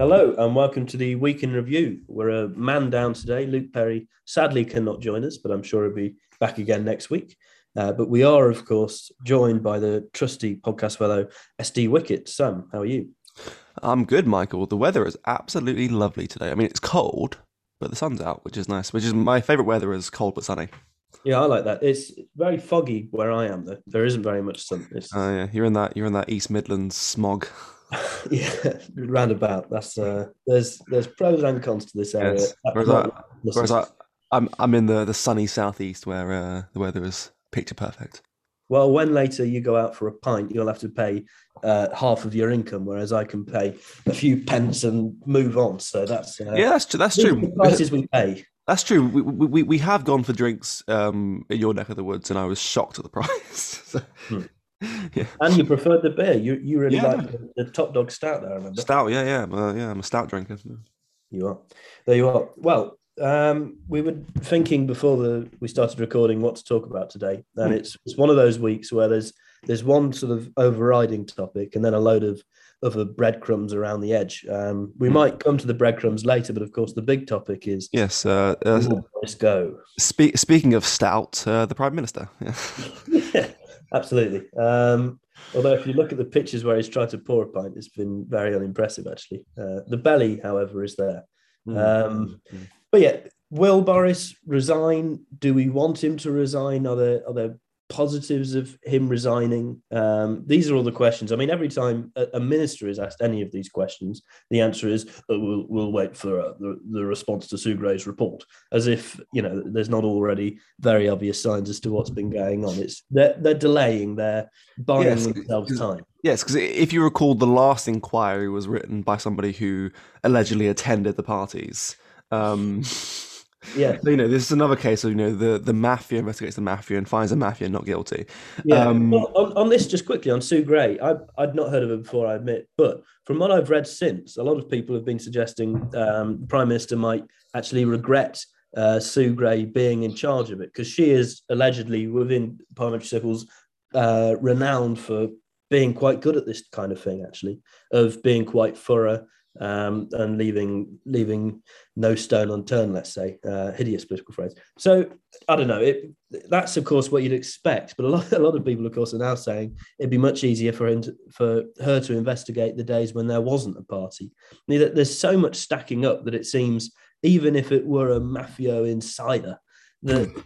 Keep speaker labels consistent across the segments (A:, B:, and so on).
A: Hello and welcome to the Week in Review. We're a man down today. Luke Perry sadly cannot join us, but I'm sure he'll be back again next week. Uh, but we are, of course, joined by the trusty podcast fellow SD Wickett. Sam, how are you?
B: I'm good, Michael. The weather is absolutely lovely today. I mean, it's cold, but the sun's out, which is nice. Which is my favourite weather is cold but sunny.
A: Yeah, I like that. It's very foggy where I am, though. There isn't very much sun.
B: Oh yeah, you're in that you're in that East Midlands smog.
A: yeah, roundabout. That's uh, there's there's pros and cons to this area.
B: Yes. Whereas, I, whereas I, I'm I'm in the the sunny southeast where uh, the weather is picture perfect.
A: Well, when later you go out for a pint, you'll have to pay uh, half of your income, whereas I can pay a few pence and move on. So that's uh,
B: yeah, that's true. That's true.
A: The prices we pay.
B: That's true. We, we, we have gone for drinks um, in your neck of the woods, and I was shocked at the price. so,
A: hmm. Yeah. And you preferred the beer. You you really yeah. like the, the, top dog stout there. I remember
B: stout. Yeah, yeah, uh, yeah. I'm a stout drinker.
A: You are. There you are. Well, um, we were thinking before the we started recording what to talk about today, and mm. it's it's one of those weeks where there's there's one sort of overriding topic, and then a load of other breadcrumbs around the edge. Um, we mm. might come to the breadcrumbs later, but of course the big topic is
B: yes. Uh, uh,
A: let's go.
B: Spe- speaking of stout, uh, the prime minister.
A: Yeah, yeah absolutely. Um, Although, if you look at the pictures where he's tried to pour a pint, it's been very unimpressive, actually. Uh, the belly, however, is there. Mm. Um, mm. But yeah, will Boris resign? Do we want him to resign? Are there are there positives of him resigning? Um, these are all the questions. I mean, every time a, a, minister is asked any of these questions, the answer is oh, we'll, we'll wait for uh, the, the response to Sue Gray's report, as if you know there's not already very obvious signs as to what's been going on. It's they're, they're delaying, they're buying yes, themselves time.
B: Yes, because if you recall, the last inquiry was written by somebody who allegedly attended the parties. Um,
A: yeah,
B: you know, this is another case of you know the the mafia investigates the mafia and finds the mafia not guilty.
A: Yeah. Um, well, on, on, this, just quickly on Sue Gray, I, I'd not heard of her before, I admit, but from what I've read since, a lot of people have been suggesting um, Prime Minister might actually regret uh, Sue Gray being in charge of it because she is allegedly within parliamentary circles uh, renowned for being quite good at this kind of thing, actually, of being quite thorough um, and leaving leaving no stone unturned. Let's say uh, hideous political phrase. So I don't know. It that's of course what you'd expect, but a lot a lot of people, of course, are now saying it'd be much easier for him to, for her to investigate the days when there wasn't a party. There's so much stacking up that it seems even if it were a mafia insider that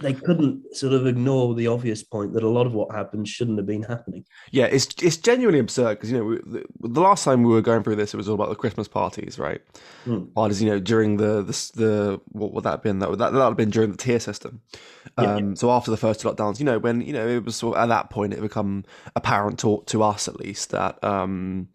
A: they couldn't sort of ignore the obvious point that a lot of what happened shouldn't have been happening.
B: Yeah, it's it's genuinely absurd because you know we, the, the, last time we were going through this, it was all about the Christmas parties, right? Mm. Parties, you know, during the the, the what would that have been? That would that that would have been during the tier system. Um, yeah. So after the first two lockdowns, you know, when you know it was sort of, at that point, it become apparent to to us at least that um,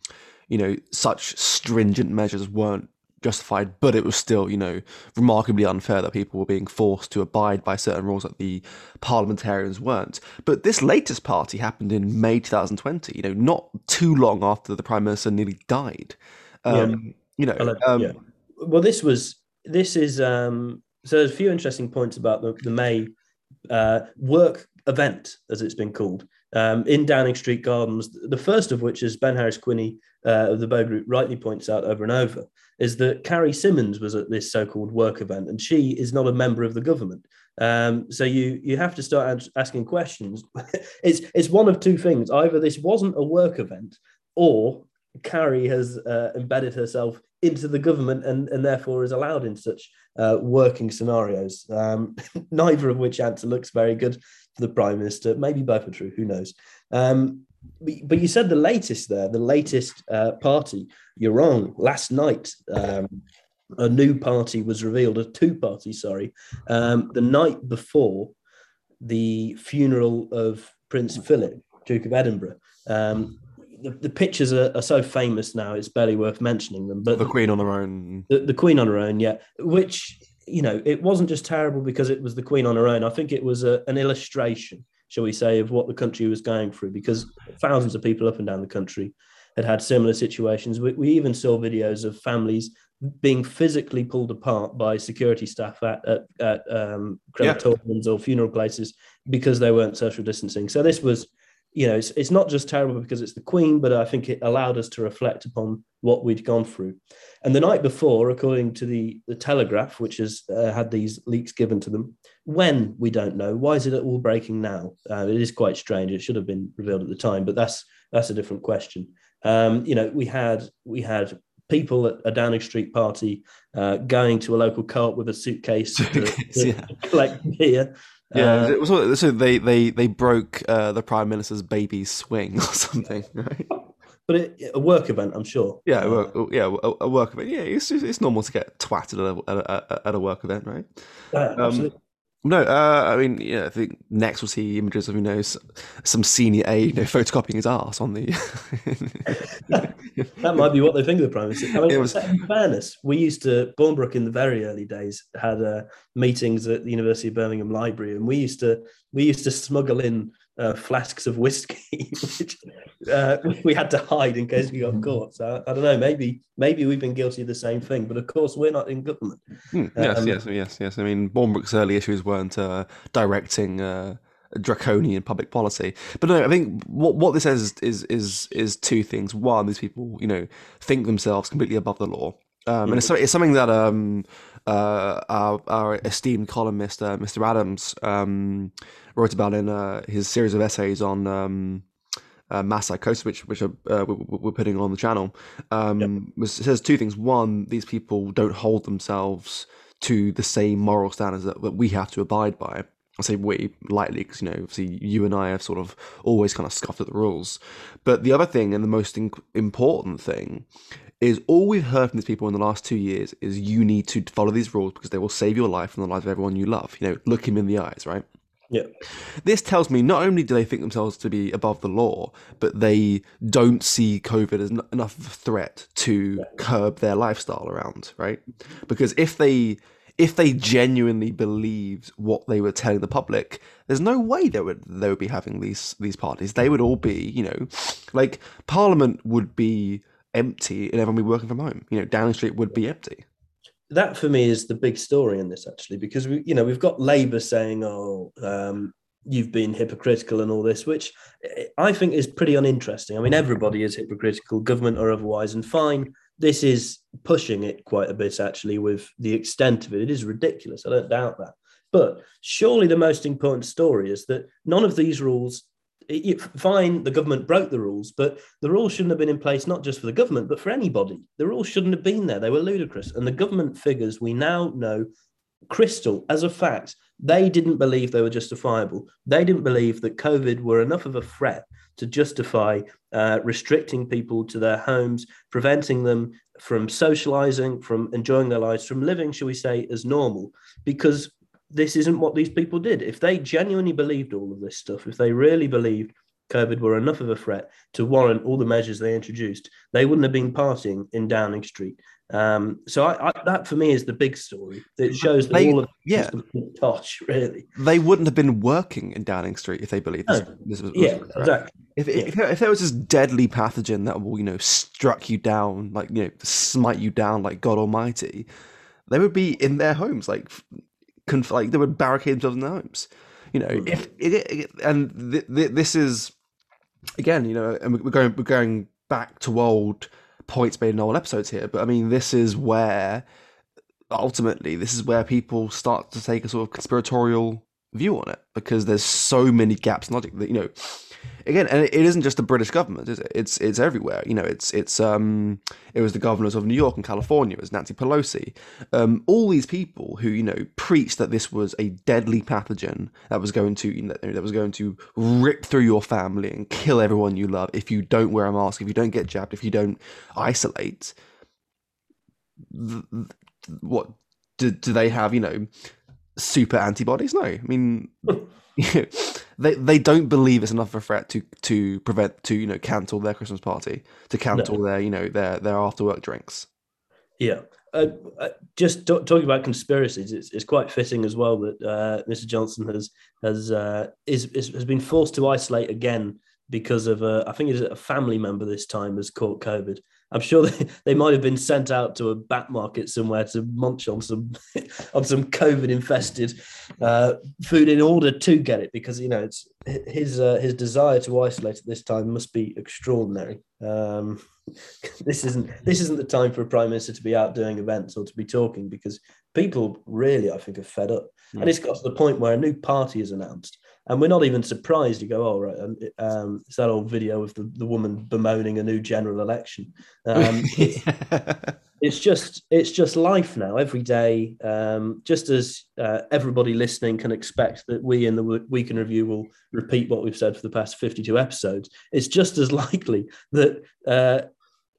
B: you know such stringent measures weren't justified, but it was still, you know, remarkably unfair that people were being forced to abide by certain rules that the parliamentarians weren't. But this latest party happened in May 2020, you know, not too long after the Prime Minister nearly died. Um, yeah. You know, um, yeah.
A: well, this was, this is, um, so there's a few interesting points about the, the May uh, work event, as it's been called. Um, in Downing Street Gardens. The first of which, is Ben Harris Quinney uh, of the Bow Group rightly points out over and over, is that Carrie Symonds was at this so-called work event, and she is not a member of the government. Um, so you you have to start asking questions. it's it's one of two things: either this wasn't a work event, or Carrie has uh, embedded herself into the government and, and therefore is allowed in such uh, working scenarios. Um, neither of which answer looks very good for the prime minister. Maybe both are true. Who knows? Um, but you said the latest there, the latest uh, party. You're wrong. Last night, um, a new party was revealed, a two party, sorry, um, the night before the funeral of Prince Philip, Duke of Edinburgh. Um, the, the pictures are, are, so famous now, it's barely worth mentioning them. But
B: the Queen on her own.
A: The, the Queen on her own, yeah. Which, you know, it wasn't just terrible because it was the Queen on her own. I think it was a, an illustration shall we say, of what the country was going through, because thousands of people up and down the country had had similar situations. We, we even saw videos of families being physically pulled apart by security staff at at, at um, crematoriums yeah. or funeral places because they weren't social distancing. So this was, you know, it's, it's not just terrible because it's the Queen, but I think it allowed us to reflect upon what we'd gone through. And the night before, according to the, the Telegraph, which has uh, had these leaks given to them, when we don't know. Why is it all breaking now? Uh, it is quite strange. It should have been revealed at the time, but that's that's a different question. Um, you know, we had we had people at a Downing Street party uh, going to a local co-op with a suitcase, suitcase to, to yeah. collect beer.
B: Yeah, uh, so they they they broke uh, the prime minister's baby swing or something, right?
A: But it, a work event, I'm sure.
B: Yeah, a work, yeah, a, a work event. Yeah, it's it's normal to get twatted at a, at a, at a work event, right?
A: Uh, absolutely. Um,
B: no, uh, I mean, yeah, I think next we'll see images of you know some senior A, you know, photocopying his ass on the.
A: that might be what they think of the prime minister. I mean, was... in fairness, we used to Bournebrook in the very early days had uh, meetings at the University of Birmingham Library, and we used to we used to smuggle in uh, flasks of whiskey, which uh, we had to hide in case we got caught. So I don't know. Maybe maybe we've been guilty of the same thing, but of course we're not in government.
B: Hmm, yes, um, yes, yes, yes. I mean, Bournebrook's early issues weren't uh, directing uh, draconian public policy, but no, I think what what this says is is is two things. One, these people, you know, think themselves completely above the law. Um, and it's, it's, something that um, uh, our, our, esteemed columnist, uh, Mr. Adams, um, wrote about in uh, his series of essays on um, uh, mass psychosis, which which are, uh, we're putting on the channel. Um, yep. was, says two things. One, these people don't hold themselves to the same moral standards that, that we have to abide by. I say we lightly because you know, obviously, you and I have sort of always kind of scoffed at the rules. But the other thing, and the most in- important thing, is all we've heard from these people in the last two years is you need to follow these rules because they will save your life and the lives of everyone you love. You know, look him in the eyes, right?
A: Yeah.
B: This tells me not only do they think themselves to be above the law, but they don't see COVID as n- enough of a threat to curb their lifestyle around, right? Because if they if they genuinely believed what they were telling the public, there's no way they would they would be having these these parties. They would all be, you know, like Parliament would be empty and everyone be working from home. You know, Downing Street would be empty
A: that for me is the big story in this actually because we you know we've got Labour saying oh um, you've been hypocritical and all this which I think is pretty uninteresting. I mean everybody is hypocritical, government or otherwise, and fine. This is pushing it quite a bit actually with the extent of it. It is ridiculous. I don't doubt that. But surely the most important story is that none of these rules it, fine, the government broke the rules, but the rules shouldn't have been in place not just for the government, but for anybody. The rules shouldn't have been there. They were ludicrous. And the government figures we now know crystal as a fact, they didn't believe they were justifiable. They didn't believe that COVID were enough of a threat to justify uh, restricting people to their homes, preventing them from socializing, from enjoying their lives, from living, shall we say, as normal, because this isn't what these people did. If they genuinely believed all of this stuff, if they really believed COVID were enough of a threat to warrant all the measures they introduced, they wouldn't have been partying in Downing Street. Um, so I, I, that for me is the big story. It shows that they, all of
B: yeah,
A: tosh really.
B: They wouldn't have been working in Downing Street if they believed this. No. this was,
A: yeah, was exactly.
B: If, yeah. if, if there was this deadly pathogen that will you know struck you down like you know smite you down like God Almighty, they would be in their homes like conf- like they would barricade themselves in their homes. You know, if and th- th- this is again, you know, and we're going we're going back to old points made in old episodes here, but I mean, this is where ultimately this is where people start to take a sort of conspiratorial view on it because there's so many gaps in logic that you know again, and it isn't just the British government, is it? It's it's everywhere. You know, it's it's um it was the governors of New York and California, it was Nancy Pelosi, um, all these people who you know preached that this was a deadly pathogen that was going to you know, that was going to rip through your family and kill everyone you love if you don't wear a mask, if you don't get jabbed, if you don't isolate. What do, do they have? You know, super antibodies? No, I mean. they they don't believe it's enough of a threat to to prevent to you know cancel their Christmas party, to cancel no. their you know their their after work drinks.
A: Yeah, uh, uh, just t- talking about conspiracies, it's, it's quite fitting as well that uh, Mr. Johnson has has uh, is, is, has been forced to isolate again because of a, I think it's a family member this time has caught COVID. I'm sure they, they might have been sent out to a bat market somewhere to munch on some on some COVID infested uh, food in order to get it because you know it's his uh, his desire to isolate at this time must be extraordinary. Um, this isn't this isn't the time for a prime minister to be out doing events or to be talking because people really I think are fed up, mm. and it's got to the point where a new party is announced and we're not even surprised. You go, oh right, um, um, it's that old video of the, the woman bemoaning a new general election. Um, it's, it's, just it's just life now. Every day, um, just as uh, everybody listening can expect that we in the week in review will repeat what we've said for the past fifty two episodes. It's just as likely that. Uh,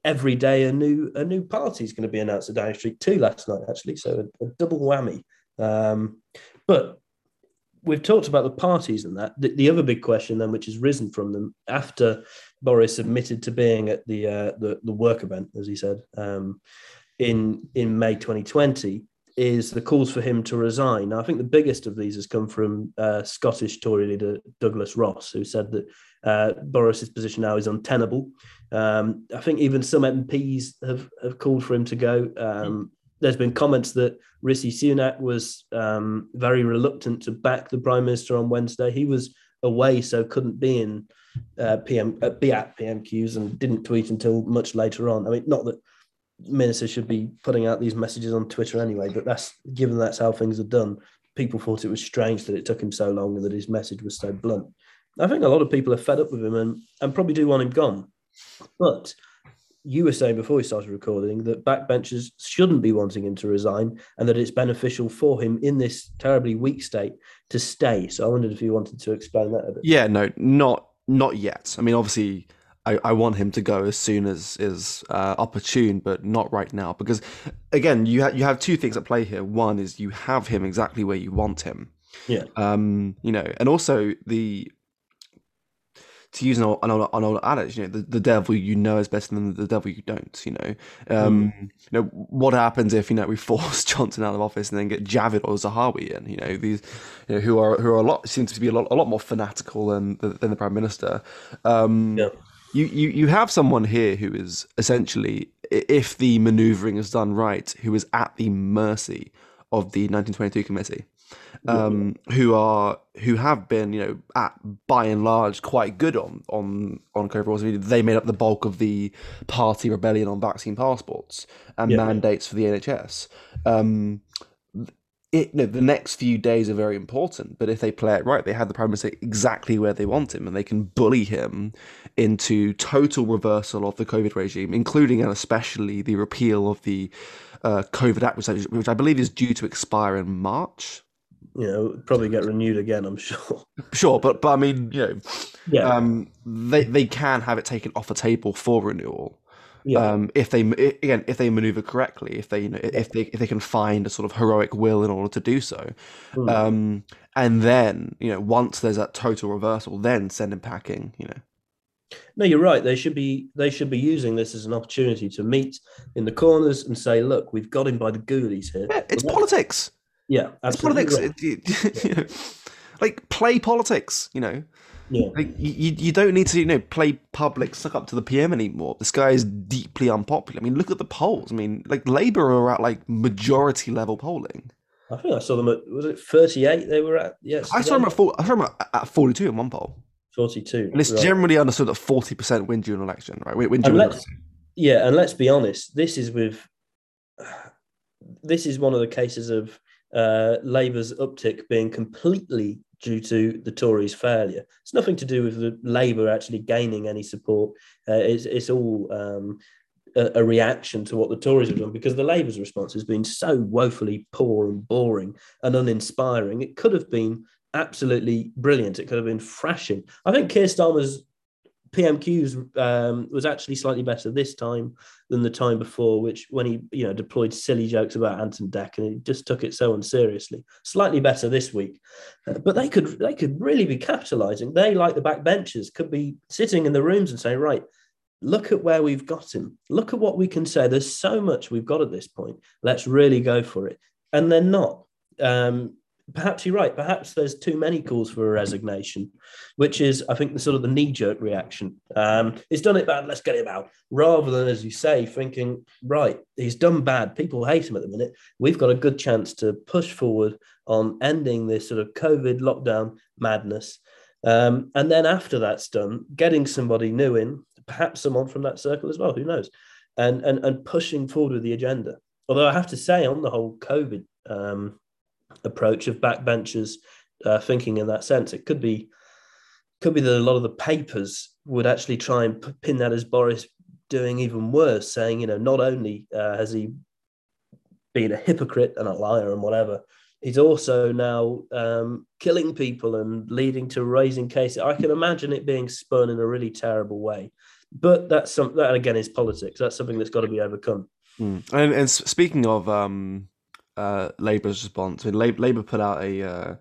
A: every day a new a new party is going to be announced at Downing Street too last night actually so a, a double whammy um, but we've talked about the parties and that. The, the, other big question then, which has risen from them after Boris admitted to being at the uh, the, the, work event, as he said, um, in in May 2020, is the calls for him to resign. Now, I think the biggest of these has come from uh, Scottish Tory leader Douglas Ross, who said that uh, Boris's position now is untenable. Um, I think even some MPs have, have called for him to go. Um, there's been comments that Rishi Sunak was um, very reluctant to back the prime minister on Wednesday. He was away, so couldn't be in uh, PM uh, be at PMQs and didn't tweet until much later on. I mean, not that ministers should be putting out these messages on Twitter anyway, but that's given that's how things are done. People thought it was strange that it took him so long and that his message was so blunt. I think a lot of people are fed up with him and, and probably do want him gone. But you were saying before we started recording that backbenchers shouldn't be wanting him to resign and that it's beneficial for him in this terribly weak state to stay. So I wondered if you wanted to explain that a bit.
B: Yeah, no, not not yet. I mean, obviously, I, I want him to go as soon as is uh, opportune, but not right now because, again, you have you have two things at play here. One is you have him exactly where you want him.
A: Yeah.
B: Um, you know, and also the to use an old, an old, an old adage, you know, the, the devil you know is better than the devil you don't. You know, um, mm. you know what happens if you know we force Johnson out of office and then get Javid or Zahawi in. You know, these you know, who are who are a lot seem to be a lot a lot more fanatical than than the prime minister. Um, yeah. You, you you have someone here who is essentially, if the manoeuvring is done right, who is at the mercy of the 1922 committee um, who are who have been, you know, at by and large quite good on on on COVID. They made up the bulk of the party rebellion on vaccine passports and yeah. mandates for the NHS. Um, it, know, the next few days are very important, but if they play it right, they have the prime minister exactly where they want him, and they can bully him into total reversal of the COVID regime, including and especially the repeal of the uh, COVID Act, which, which I believe is due to expire in March
A: you know, probably get renewed again. I'm sure.
B: Sure, but but I mean, you know, yeah, um, they they can have it taken off the table for renewal. Yeah. Um, if they again, if they maneuver correctly, if they you know, if they if they can find a sort of heroic will in order to do so, mm. um, and then you know, once there's that total reversal, then send him packing. You know.
A: No, you're right. They should be they should be using this as an opportunity to meet in the corners and say, "Look, we've got him by the goodies here."
B: Yeah, it's politics.
A: Yeah,
B: absolutely. It's politics. Right. like play politics. You know.
A: Yeah.
B: Like, you, you don't need to you know play public suck up to the PM anymore. This guy is deeply unpopular. I mean, look at the polls. I mean, like Labour are at like majority level polling.
A: I think I saw them at was it thirty eight? They were at yes.
B: I saw them at four, I saw them at forty two in one poll.
A: Forty two,
B: and it's right. generally understood that forty percent win during an election, right? Win during
A: an Yeah, and let's be honest. This is with this is one of the cases of uh, Labour's uptick being completely due to the Tories' failure. It's nothing to do with the Labour actually gaining any support. Uh, it's, it's all um, a, a, reaction to what the Tories have done because the Labour's response has been so woefully poor and boring and uninspiring. It could have been absolutely brilliant. It could have been thrashing. I think Keir Starmer's PMQs um, was actually slightly better this time than the time before, which when he you know deployed silly jokes about Anton and Dec and he just took it so unseriously. Slightly better this week, uh, but they could they could really be capitalising. They like the backbenchers could be sitting in the rooms and saying, right, look at where we've got him. Look at what we can say. There's so much we've got at this point. Let's really go for it. And they're not. Um, perhaps you're right. Perhaps there's too many calls for a resignation, which is, I think, the sort of the knee jerk reaction. Um, he's done it bad, let's get him out. Rather than, as you say, thinking, right, he's done bad. People hate him at the minute. We've got a good chance to push forward on ending this sort of COVID lockdown madness. Um, and then after that's done, getting somebody new in, perhaps someone from that circle as well, who knows, and, and, and pushing forward with the agenda. Although I have to say, on the whole COVID um, approach of backbenchers uh, thinking in that sense. It could be could be that a lot of the papers would actually try and pin that as Boris doing even worse, saying, you know, not only uh, has he been a hypocrite and a liar and whatever, he's also now um, killing people and leading to raising cases. I can imagine it being spun in a really terrible way. But that's some that again is politics. That's something that's got to be overcome.
B: Mm. And, and speaking of um, uh, Labour's response. I mean, Labour put out a. Uh,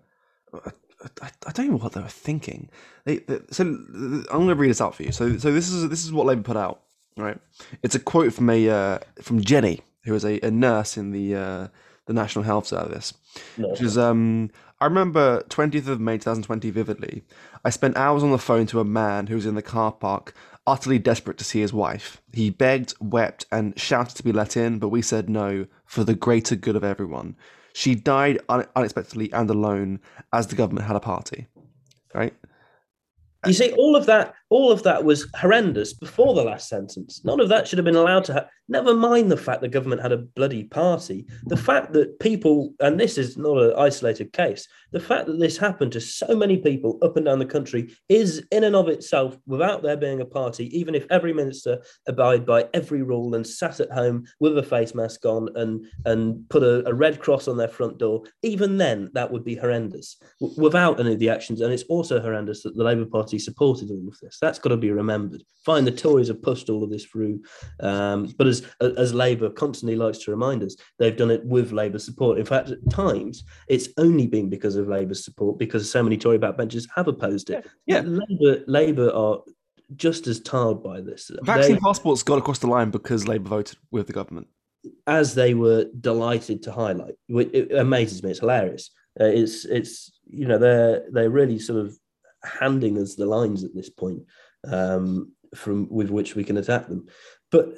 B: I, I don't know what they were thinking. They, they, so I'm going to read this out for you. So, so this is this is what Labour put out. Right, it's a quote from a uh, from Jenny, who is a, a nurse in the uh, the National Health Service, no. which is um. I remember 20th of May 2020 vividly. I spent hours on the phone to a man who was in the car park utterly desperate to see his wife. He begged, wept, and shouted to be let in, but we said no for the greater good of everyone. She died un- unexpectedly and alone as the government had a party. Right?
A: You see, all of that, all of that was horrendous before the last sentence. None of that should have been allowed to happen. Never mind the fact the government had a bloody party. The fact that people, and this is not an isolated case, the fact that this happened to so many people up and down the country is, in and of itself, without there being a party, even if every minister abide by every rule and sat at home with a face mask on and and put a, a red cross on their front door, even then that would be horrendous w- without any of the actions. And it's also horrendous that the Labour Party supported all of this. That's got to be remembered. Fine, the Tories have pushed all of this through, um, but as as Labour constantly likes to remind us, they've done it with Labour support. In fact, at times it's only been because of Labour's support because so many Tory backbenchers have opposed it.
B: Yeah,
A: Labour Labour are just as tarred by this.
B: Vaccine they, passports got across the line because Labour voted with the government,
A: as they were delighted to highlight. It amazes me. It's hilarious. Uh, it's it's you know they're they're really sort of handing us the lines at this point um, from with which we can attack them. But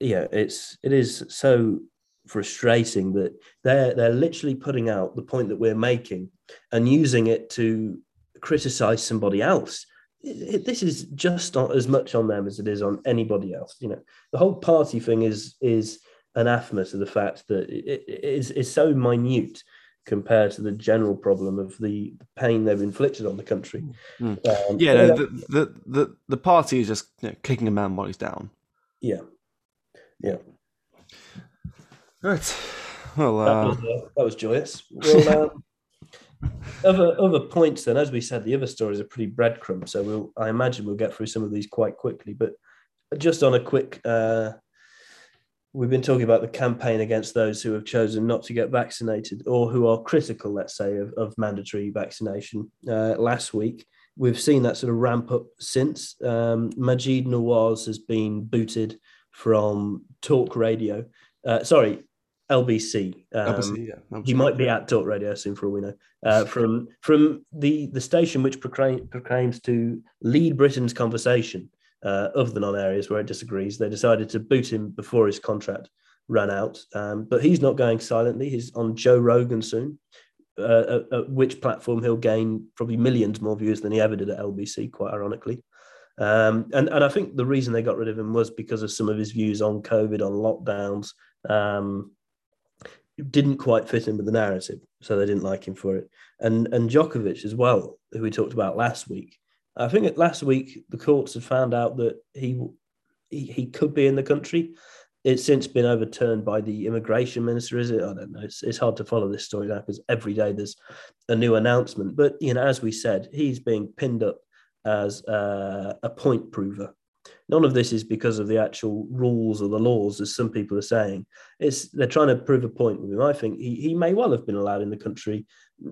A: yeah, it's it is so frustrating that they're they're literally putting out the point that we're making and using it to criticize somebody else. It, it, this is just as much on them as it is on anybody else. You know, the whole party thing is is anathema to the fact that it, it is is so minute compared to the general problem of the pain they've inflicted on the country.
B: Mm. Um, yeah, no, the, the, the the party is just you know, kicking a man while he's down.
A: Yeah, yeah.
B: Right. Well, uh...
A: that, was, uh, that was joyous. Well, um, other other points. Then, as we said, the other stories are pretty breadcrumb. So we'll, I imagine, we'll get through some of these quite quickly. But just on a quick uh, we've been talking about the campaign against those who have chosen not to get vaccinated or who are critical, let's say, of, of mandatory vaccination. Uh, last week, we've seen that sort of ramp up since. Um, Maajid Nawaz has been booted from Talk Radio. Uh, sorry, LBC. Um, LBC yeah, he might be at Talk Radio soon, for all we know. Uh, from from the the station which proclaim, proclaims to lead Britain's conversation uh, of the non areas where it disagrees. They decided to boot him before his contract ran out. Um, but he's not going silently. He's on Joe Rogan soon, uh, at, at, which platform he'll gain probably millions more views than he ever did at LBC, quite ironically. Um, and, and I think the reason they got rid of him was because of some of his views on COVID, on lockdowns. Um, didn't quite fit in with the narrative, so they didn't like him for it. And and Djokovic as well, who we talked about last week, I think last week the courts had found out that he, he he could be in the country. It's since been overturned by the immigration minister. Is it? I don't know. It's, it's hard to follow this story now because every day there's a new announcement. But you know, as we said, he's being pinned up as uh, a point prover. None of this is because of the actual rules or the laws, as some people are saying. It's they're trying to prove a point with him. I think he, he may well have been allowed in the country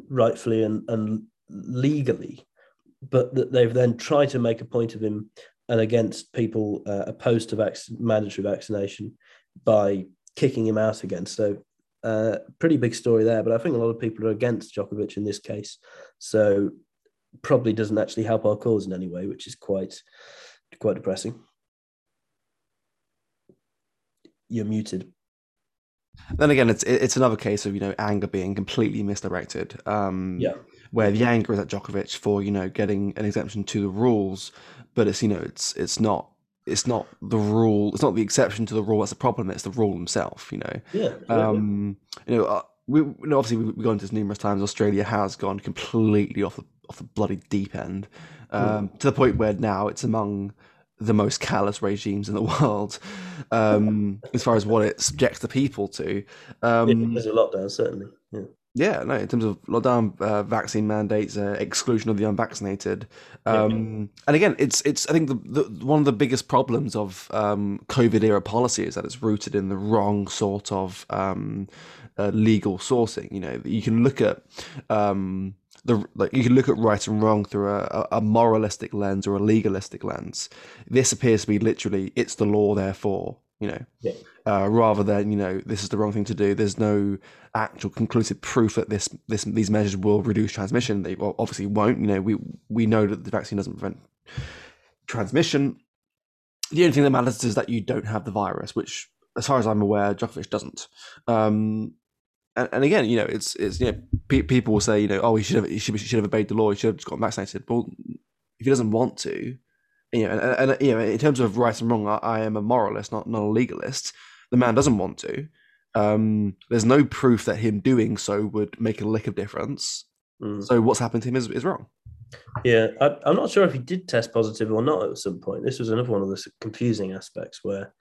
A: rightfully and, and legally but that they've then tried to make a point of him and against people uh, opposed to vac- mandatory vaccination by kicking him out again. So uh, pretty big story there. But I think a lot of people are against Djokovic in this case, so probably doesn't actually help our cause in any way, which is quite quite depressing. You're muted.
B: Then again, it's it's another case of you know anger being completely misdirected. Um,
A: yeah.
B: Where the anger is at Djokovic for you know getting an exemption to the rules, but it's you know it's it's not it's not the rule. It's not the exception to the rule that's the problem. It's the rule himself. You know.
A: Yeah.
B: Um, you know, uh, we you know, obviously we've gone into this numerous times. Australia has gone completely off the off the bloody deep end, um, mm. to the point where now it's among the most callous regimes in the world, um, as far as what it subjects the people to. Um,
A: There's a lockdown, certainly. Yeah.
B: No, in terms of lockdown, uh, vaccine mandates, uh, exclusion of the unvaccinated, um, yeah. and again, it's it's I think the, the, one of the biggest problems of um, COVID era policy is that it's rooted in the wrong sort of um, uh, legal sourcing. You know, you can look at um, the like you can look at right and wrong through a, a moralistic lens or a legalistic lens. This appears to be literally it's the law, therefore you know,
A: yeah.
B: uh, rather than you know this is the wrong thing to do. There's no actual conclusive proof that this this these measures will reduce transmission. They obviously won't. You know, we we know that the vaccine doesn't prevent transmission. The only thing that matters is that you don't have the virus, which, as far as I'm aware, Djokovic doesn't. Um, and, and, again, you know, it's it's you know, pe- people will say, you know, oh, he should have he should, he should have obeyed the law. He should have just gotten vaccinated. But if he doesn't want to, you know, and, and, you know, in terms of right and wrong, I, I, am a moralist, not not a legalist. The man doesn't want to. Um, there's no proof that him doing so would make a lick of difference. Mm. So what's happened to him is, is wrong.
A: Yeah, I, am not sure if he did test positive or not at some point. This was another one of the confusing aspects where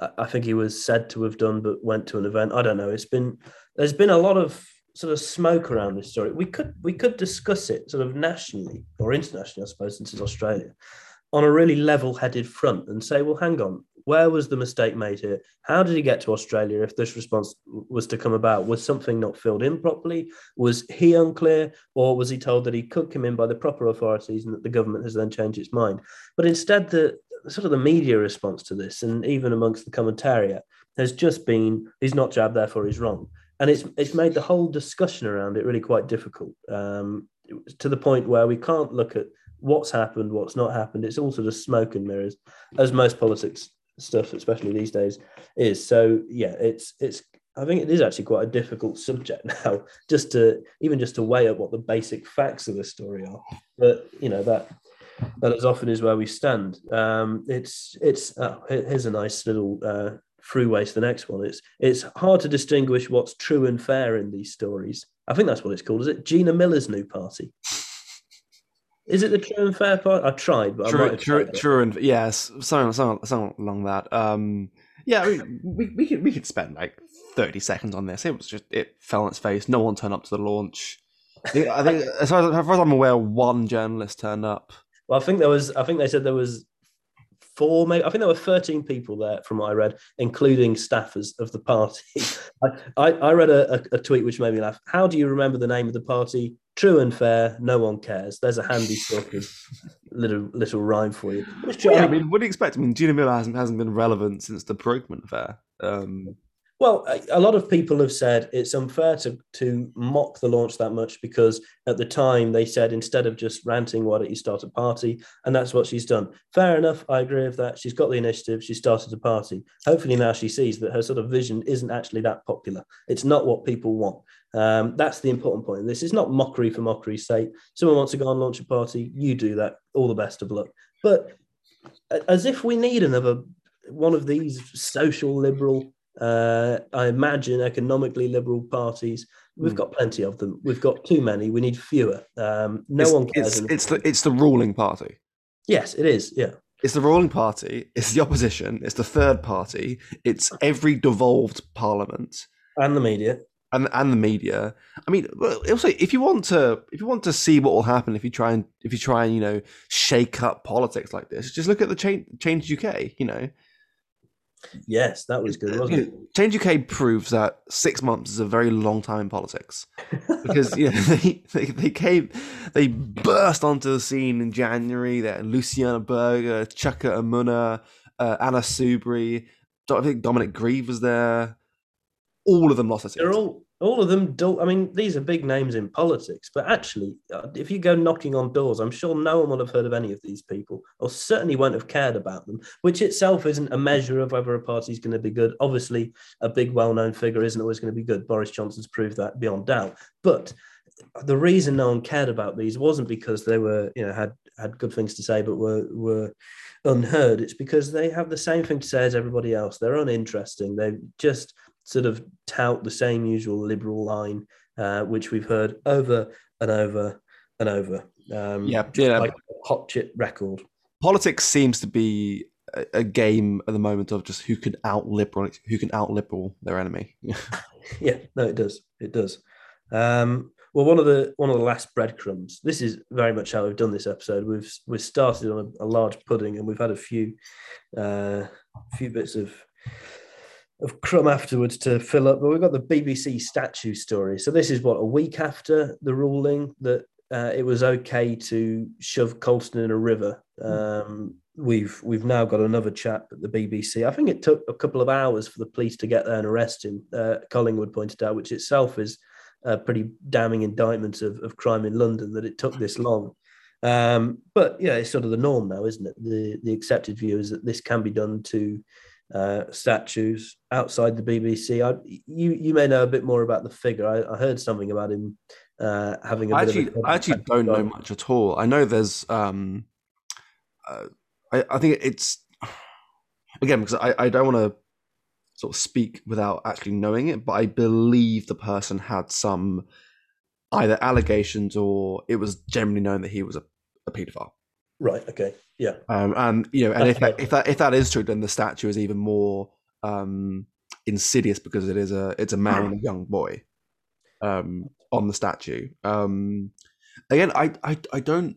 A: I, I think he was said to have done, but went to an event. I don't know. It's been there's been a lot of sort of smoke around this story. We could we could discuss it sort of nationally or internationally, I suppose, since it's Australia on a really level headed front and say, well, hang on, where was the mistake made here? How did he get to Australia if this response was to come about? Was something not filled in properly? Was he unclear? Or was he told that he could come in by the proper authorities and that the government has then changed its mind? But instead, the sort of the media response to this, and even amongst the commentariat, has just been he's not jabbed, therefore he's wrong. And it's it's made the whole discussion around it really quite difficult um, to the point where we can't look at what's happened, what's not happened. It's all sort of smoke and mirrors, as most politics stuff, especially these days, is. So yeah, it's it's. I think it is actually quite a difficult subject now, just to even just to weigh up what the basic facts of the story are. But you know that that as often is where we stand. Um, it's it's oh, here's a nice little uh, throughway to the next one. It's it's hard to distinguish what's true and fair in these stories. I think that's what it's called. Is it Gina Miller's new party? Is it the true and fair part? I tried, but
B: true, true, true and yes, something, something, something along that. Um, yeah, mean, we we could we could spend like thirty seconds on this. It was just it fell on its face. No one turned up to the launch. I think, as, far as, as far as I'm aware, one journalist turned up.
A: Well, I think there was. I think they said there was four, maybe I think there were 13 people there from what I read, including staffers of the party. I, I, I, read a, a, tweet which made me laugh. How do you remember the name of the party? True and fair, no one cares. There's a handy sort of little little rhyme for you.
B: Yeah, I mean, what do you expect? I mean, Gina Miller hasn't hasn't been relevant since the Brokeman affair. Um,
A: well, a lot of people have said it's unfair to, to mock the launch that much because at the time they said instead of just ranting, why don't you start a party? And that's what she's done. Fair enough. I agree with that. She's got the initiative. She started a party. Hopefully now she sees that her sort of vision isn't actually that popular. It's not what people want. Um, that's the important point. This is not mockery for mockery's sake. Someone wants to go and launch a party. You do that. All the best of luck. But as if we need another one of these social liberal uh, I imagine economically liberal parties. We've mm. got plenty of them. We've got too many. We need fewer. Um, no
B: it's,
A: one cares.
B: It's, it's, the it's the ruling party.
A: Yes, it is. Yeah,
B: it's the ruling party. It's the opposition. It's the third party. It's every devolved parliament
A: and the media.
B: And, and the media. I mean, also, if you want to, if you want to see what will happen if you try and if you try and you know shake up politics like this, just look at the change, change UK. You know,
A: Yes, that was good, wasn't it?
B: Change UK proves that six months is a very long time in politics because you know, they, they, they came they burst onto the scene in January. That Luciana Berger, Chuka Umunna, uh, Anna Soubry, I think Dominic Grieve was there. all of them lost their seats.
A: They're all all of them do I mean, these are big names in politics, but actually, uh, if you go knocking on doors, I'm sure no one will have heard of any of these people, or certainly won't have cared about them, which itself isn't a measure of whether a party's going to be good. Obviously, a big, well known figure isn't always going to be good. Boris Johnson's proved that beyond doubt. But the reason no one cared about these wasn't because they were, you know, had had good things to say, but were were unheard. It's because they have the same thing to say as everybody else. They're uninteresting. They just sort of tout the same usual liberal line, uh, which we've heard over and over and over. Um,
B: yeah, yeah.
A: Like hot chip record.
B: Politics seems to be a, a, game at the moment of just who can out liberal, who can out liberal their enemy.
A: yeah, no, it does. It does. Um, well, one of the one of the last breadcrumbs. This is very much how we've done this episode. We've we've started on a, a large pudding, and we've had a few uh, few bits of of crumb afterwards to fill up. But we've got the BBC statue story. So this is what a week after the ruling that uh, it was okay to shove Colston in a river. Um, we've we've now got another chap at the BBC. I think it took a couple of hours for the police to get there and arrest him. Uh, Collingwood pointed out, which itself is a pretty damning indictment of, of crime in London that it took this long. Um, but yeah, it's sort of the norm now, isn't it? The the accepted view is that this can be done to uh, statues outside the BBC. I, you you may know a bit more about the figure. I, I heard something about him uh, having a
B: I
A: bit
B: actually,
A: of
B: a I actually don't know much at all. I know there's um, uh, I, I think it's again because I, I don't want to sort of speak without actually knowing it, but I believe the person had some either allegations or it was generally known that he was a, a paedophile.
A: Right. Okay. Yeah.
B: Um, and you know, and if that, if that if that is true, then the statue is even more um, insidious because it is a it's a man and a young boy um, on the statue. Um, again, I, I I don't.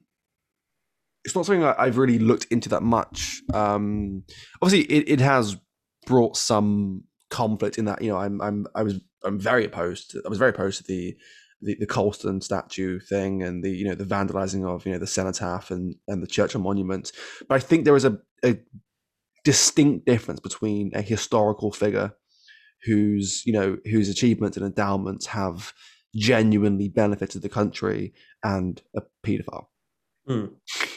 B: It's not something I, have really looked into that much. Um, obviously, it, it has brought some conflict in that you know I'm I'm I was I'm very opposed. To, I was very opposed to the the, the Colston statue thing and the you know the vandalizing of you know the cenotaph and and the Churchill monument. But I think there is a, a distinct difference between a historical figure whose you know whose achievements and endowments have genuinely benefited the country and a paedophile.
A: Mm.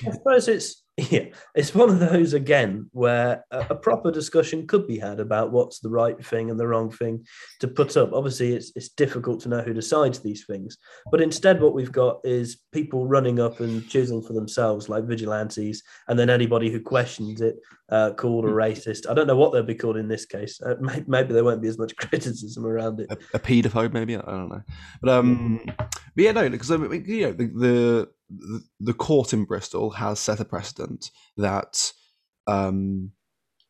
A: I suppose it's yeah, it's one of those again where a, a, proper discussion could be had about what's the right thing and the wrong thing to put up. Obviously, it's it's difficult to know who decides these things, but instead, what we've got is people running up and choosing for themselves, like vigilantes, and then anybody who questions it uh, called a racist. I don't know what they'll be called in this case. Uh, maybe, maybe, there won't be as much criticism around it.
B: A, a paedophobe, maybe I don't know. But um, but yeah, no, because you know the, the the court in Bristol has set a precedent that um,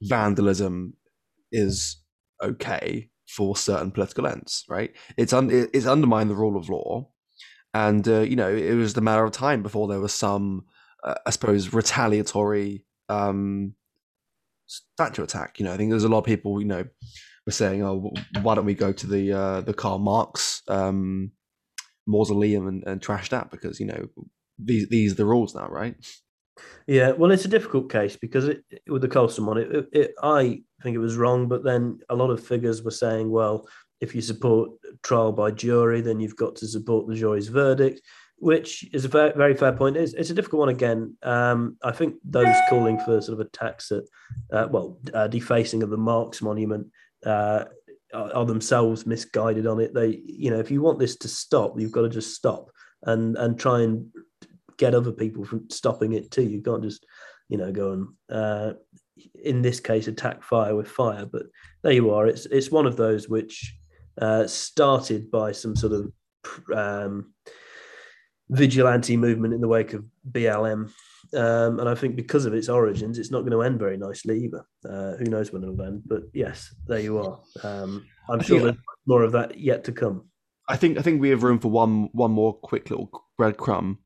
B: vandalism is okay for certain political ends, right? It's un- it's undermined the rule of law, and uh, you know it was the matter of time before there was some, uh, I suppose, retaliatory um, statue attack. You know, I think there's a lot of people, you know, were saying, "Oh, why don't we go to the uh, the Karl Marx um, mausoleum and, and trash that?" Because you know these these the rules now, right?
A: Yeah, well, it's a difficult case because it, with the Colston one, it, it, I think it was wrong, but then a lot of figures were saying, well, if you support trial by jury, then you've got to support the jury's verdict, which is a very, very fair point. It's, it's a difficult one again. Um, I think those calling for sort of attacks at, uh, well, uh, defacing of the Marx monument uh, are, are themselves misguided on it. They, you know, if you want this to stop, you've got to just stop and and try and get other people from stopping it too. You can't just, you know, go and uh, in this case attack fire with fire. But there you are. It's it's one of those which uh, started by some sort of um, vigilante movement in the wake of BLM. Um, and I think because of its origins, it's not going to end very nicely either. Uh, who knows when it'll end? But yes, there you are. Um, I'm sure there's more of that yet to come.
B: I think I think we have room for one one more quick little breadcrumb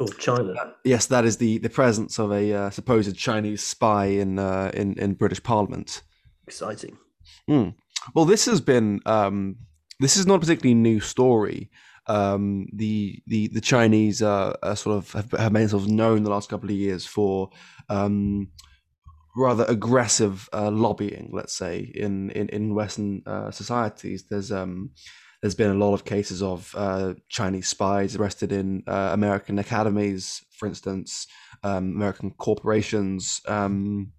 A: Oh, China. Uh,
B: yes, that is the, the presence of a uh, supposed Chinese spy in uh, in in British Parliament.
A: Exciting.
B: Mm. Well, this has been um, this is not a particularly new story. Um, the the the Chinese uh, sort of have, have made themselves known the last couple of years for um, rather aggressive uh, lobbying, let's say, in in in Western uh, societies. There's um, there's been a lot of cases of uh, Chinese spies arrested in uh, American academies, for instance, um, American corporations. Um,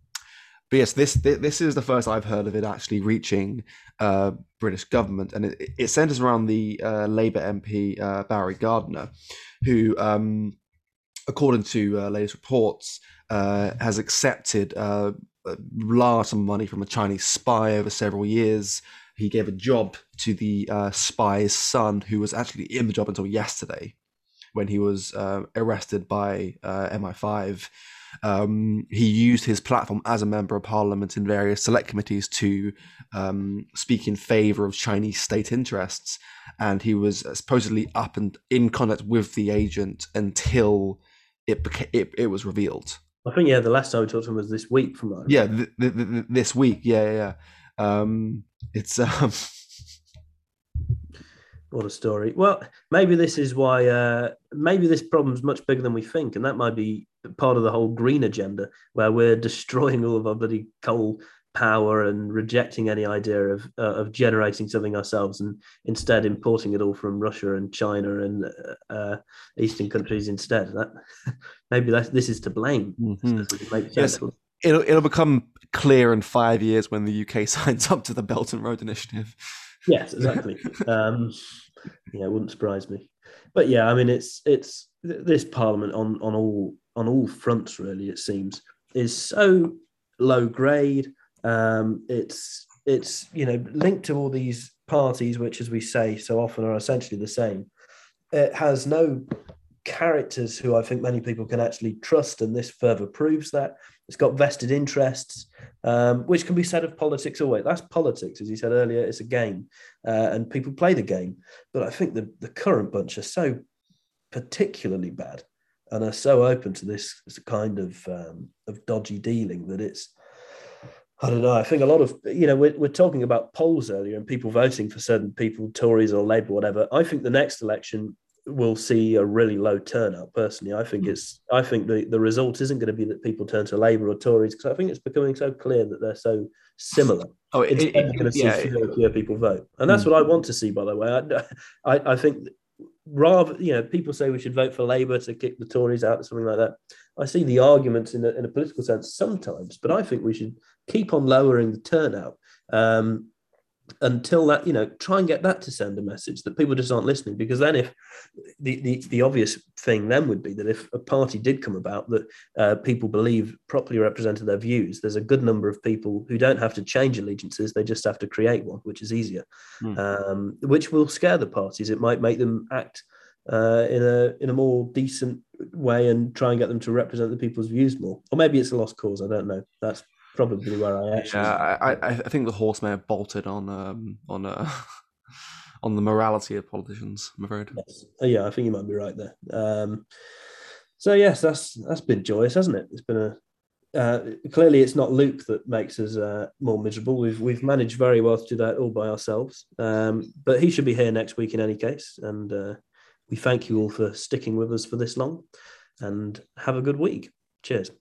B: but yes, this this is the first I've heard of it actually reaching uh, British government, and it, it centers around the uh, Labour MP uh, Barry Gardiner, who, um, according to uh, latest reports, has accepted large sum of money from a Chinese spy over several years. He gave a job to the spy's son, who was actually in the job until yesterday, when he was arrested by MI5 um, he used his platform as a member of parliament in various select committees to um, speak in favor of Chinese state interests. And he was supposedly up and in contact with the agent until it became, it, it was revealed.
A: I think yeah, the last time we talked to him was this week from that.
B: Yeah, th- th- th- this week. Yeah, yeah. yeah. Um, it's um,
A: what a story. Well, maybe this is why. Uh, maybe this problem's much bigger than we think, and that might be part of the whole green agenda, where we're destroying all of our bloody coal power and rejecting any idea of uh, of generating something ourselves, and instead importing it all from Russia and China and uh, uh Eastern countries instead. That maybe that this is to blame.
B: Mm-hmm. Yes. It'll, it'll become clear in five years when the UK signs up to the Belt and Road Initiative.
A: Yes, exactly. um, yeah, it wouldn't surprise me. But yeah, I mean, it's it's this Parliament on on all on all fronts really. It seems is so low grade. Um, it's it's you know linked to all these parties, which, as we say so often, are essentially the same. It has no characters who I think many people can actually trust, and this further proves that. It's got vested interests, um, which can be said of politics always. That's politics, as you said earlier. It's a game, uh, and people play the game. But I think the, the current bunch are so particularly bad and are so open to this kind of um, of dodgy dealing that it's I don't know. I think a lot of you know we're, we're talking about polls earlier and people voting for certain people, Tories or Labour, whatever. I think the next election will see a really low turnout. Personally, I think mm. it's I think the, the result isn't going to be that people turn to Labour or Tories because I think it's becoming so clear that they're so similar. Oh, it, it, going to see fewer, fewer people vote, and that's mm. what I want to see. By the way, I, I, I think rather you know people say we should vote for Labour to kick the Tories out or something like that. I see the arguments in a, in a political sense sometimes, but I think we should keep on lowering the turnout. Um, until that, you know, try and get that to send a message that people just aren't listening. Because then, if the the, the obvious thing then would be that if a party did come about that uh, people believe properly represented their views, there's a good number of people who don't have to change allegiances; they just have to create one, which is easier, mm. um, which will scare the parties. It might make them act uh, in a in a more decent way and try and get them to represent the people's views more. Or maybe it's a lost cause. I don't know. That's probably where I actually.
B: Yeah, I, I, I think the horse may have bolted on um, on uh, on the morality of politicians. I'm afraid.
A: Yes. Oh, yeah, I think you might be right there. Um, so yes, that's that's been joyous, hasn't it? It's been a uh, clearly it's not Luke that makes us uh, more miserable. We've we've managed very well to do that all by ourselves. Um, but he should be here next week in any case, and uh, we thank you all for sticking with us for this long. And have a good week. Cheers.